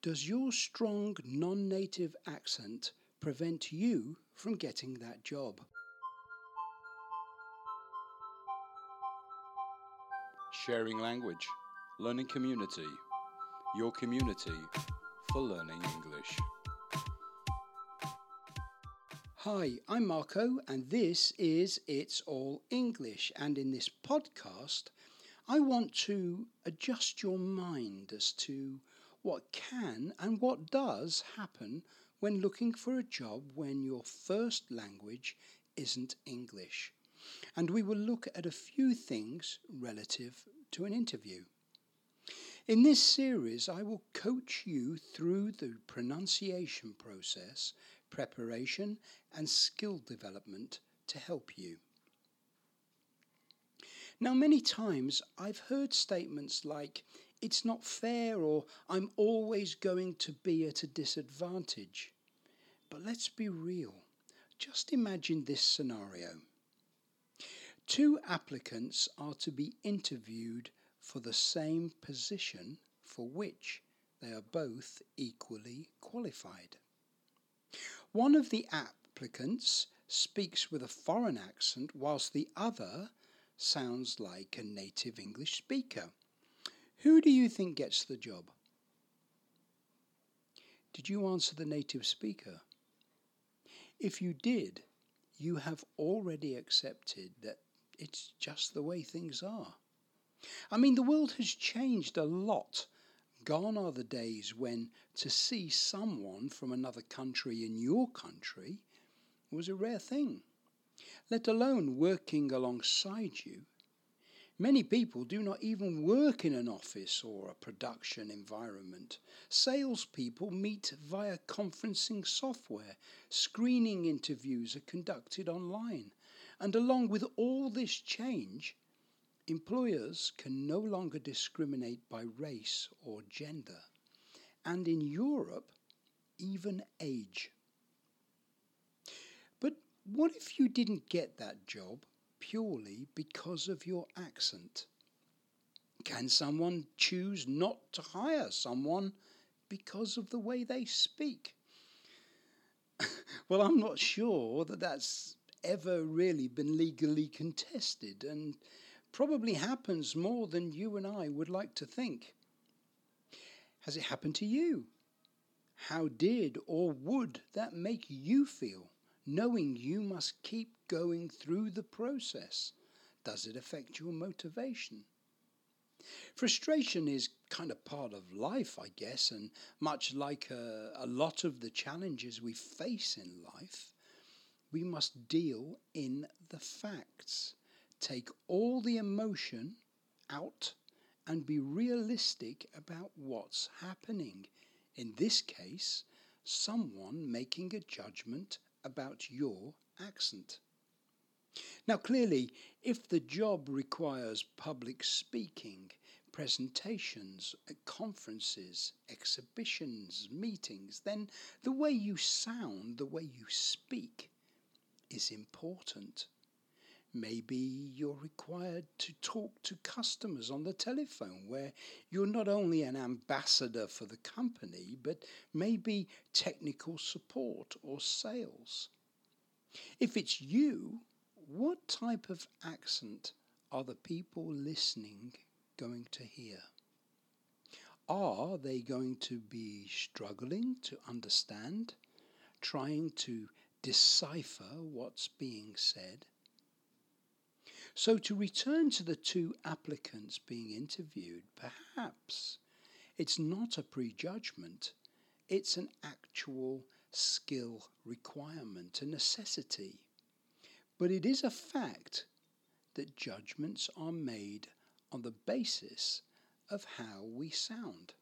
Does your strong non native accent prevent you from getting that job? Sharing language, learning community, your community for learning English. Hi, I'm Marco, and this is It's All English. And in this podcast, I want to adjust your mind as to what can and what does happen when looking for a job when your first language isn't English. And we will look at a few things relative to an interview. In this series, I will coach you through the pronunciation process, preparation, and skill development to help you. Now, many times I've heard statements like, it's not fair, or I'm always going to be at a disadvantage. But let's be real. Just imagine this scenario. Two applicants are to be interviewed for the same position for which they are both equally qualified. One of the applicants speaks with a foreign accent whilst the other sounds like a native English speaker. Who do you think gets the job? Did you answer the native speaker? If you did, you have already accepted that it's just the way things are. I mean, the world has changed a lot. Gone are the days when to see someone from another country in your country was a rare thing let alone working alongside you. Many people do not even work in an office or a production environment. Salespeople meet via conferencing software. Screening interviews are conducted online. And along with all this change, employers can no longer discriminate by race or gender. And in Europe, even age. But what if you didn't get that job purely because of your accent? Can someone choose not to hire someone because of the way they speak? well, I'm not sure that that's ever really been legally contested and probably happens more than you and I would like to think. Has it happened to you? How did or would that make you feel? Knowing you must keep going through the process? Does it affect your motivation? Frustration is kind of part of life, I guess, and much like a, a, lot of the challenges we face in life, we must deal in the facts. Take all the emotion out and be realistic about what's happening. In this case, someone making a judgment about your accent. Now, clearly, if the job requires public speaking, presentations, conferences, exhibitions, meetings, then the way you sound, the way you speak, is important. Maybe you're required to talk to customers on the telephone, where you're not only an ambassador for the company, but maybe technical support or sales. If it's you, what type of accent are the people listening going to hear? Are they going to be struggling to understand, trying to decipher what's being said? So, to return to the two applicants being interviewed, perhaps it's not a prejudgment, it's an actual skill requirement, a necessity. But it is a fact that judgments are made on the basis of how we sound.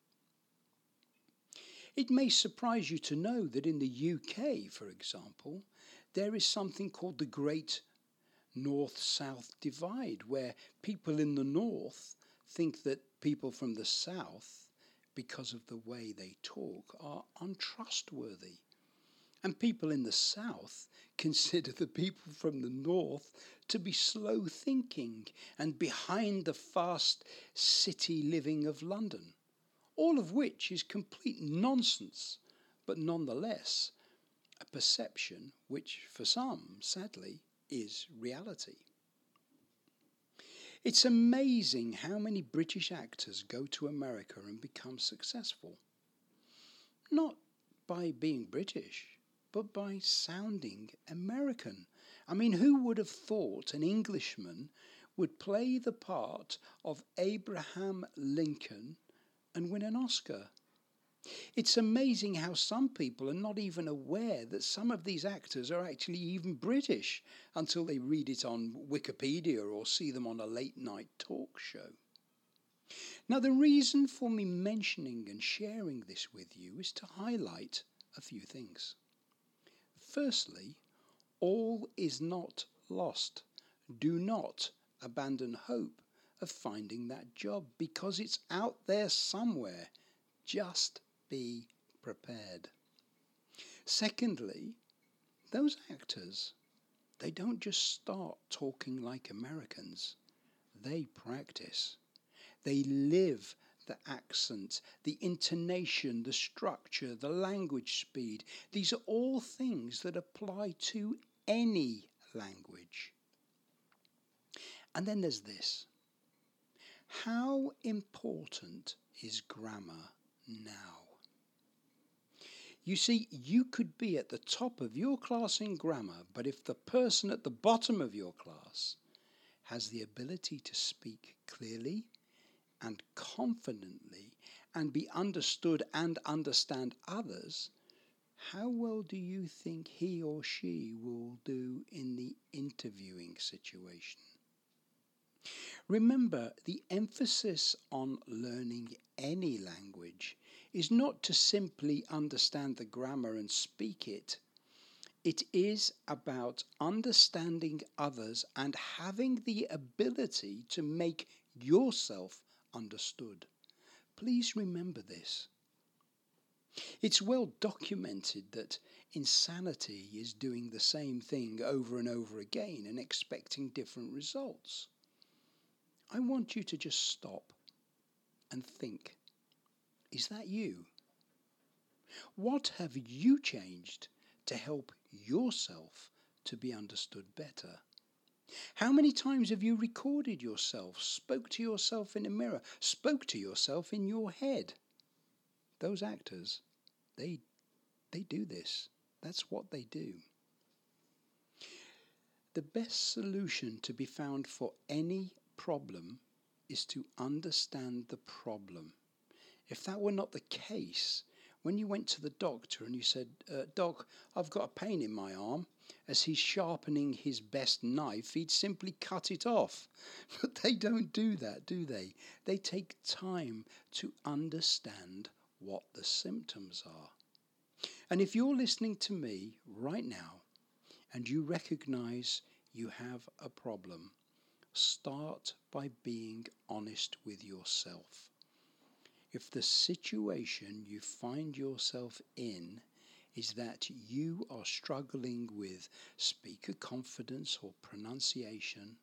It may surprise you to know that in the UK, for example, there is something called the Great north south divide where people in the north think that people from the south, because of the way they talk, are untrustworthy. And people in the south consider the people from the north to be slow thinking and behind the fast city living of London. all of which is complete nonsense, but nonetheless a perception which, for some, sadly, is reality. It's amazing how many British actors go to America and become successful. Not by being British, but by sounding American. I mean, who would have thought an Englishman would play the part of Abraham Lincoln and win an Oscar? It's amazing how some people are not even aware that some of these actors are actually even British until they read it on Wikipedia or see them on a late night talk show. Now, the reason for me mentioning and sharing this with you is to highlight a few things. Firstly, all is not lost. Do not abandon hope of finding that job because it's out there somewhere. Just be prepared. Secondly, those actors, they don't just start talking like Americans, they practice. They live the accent, the intonation, the structure, the language speed. These are all things that apply to any language. And then there's this how important is grammar now? You see, you could be at the top of your class in grammar, but if the person at the bottom of your class has the ability to speak clearly and confidently and be understood and understand others, how well do you think he or she will do in the interviewing situation? Remember, the emphasis on learning any language is not to simply understand the grammar and speak it. It is about understanding others and having the ability to make yourself understood. Please remember this. It's well documented that insanity is doing the same thing over and over again and expecting different results. I want you to just stop and think. Is that you? What have you changed to help yourself to be understood better? How many times have you recorded yourself, spoke to yourself in a mirror, spoke to yourself in your head? Those actors, they they do this. That's what they do. The best solution to be found for any problem is to understand the problem. If that were not the case, when you went to the doctor and you said, uh, Doc, I've got a pain in my arm, as he's sharpening his best knife, he'd simply cut it off. But they don't do that, do they? They take time to understand what the symptoms are. And if you're listening to me right now and you recognize you have a problem, start by being honest with yourself if the situation you find yourself in is that you are struggling with speaker confidence or pronunciation,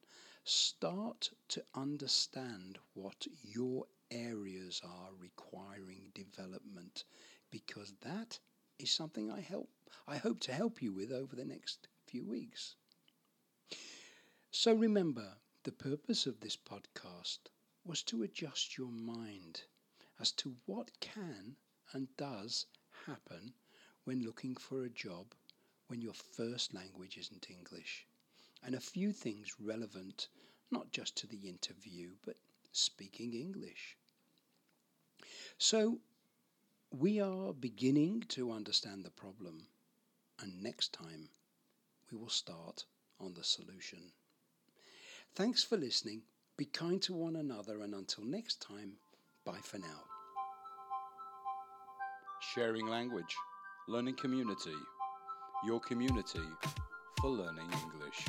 start to understand what your areas are requiring development because that is something I help I hope to help you with over the next few weeks. So remember, the purpose of this podcast was to adjust your mind as to what can and does happen when looking for a job when your first language isn't English, and a few things relevant not just to the interview but speaking English. So, we are beginning to understand the problem, and next time we will start on the solution. Thanks for listening. Be kind to one another, and until next time, Bye for now. Sharing language, learning community, your community for learning English.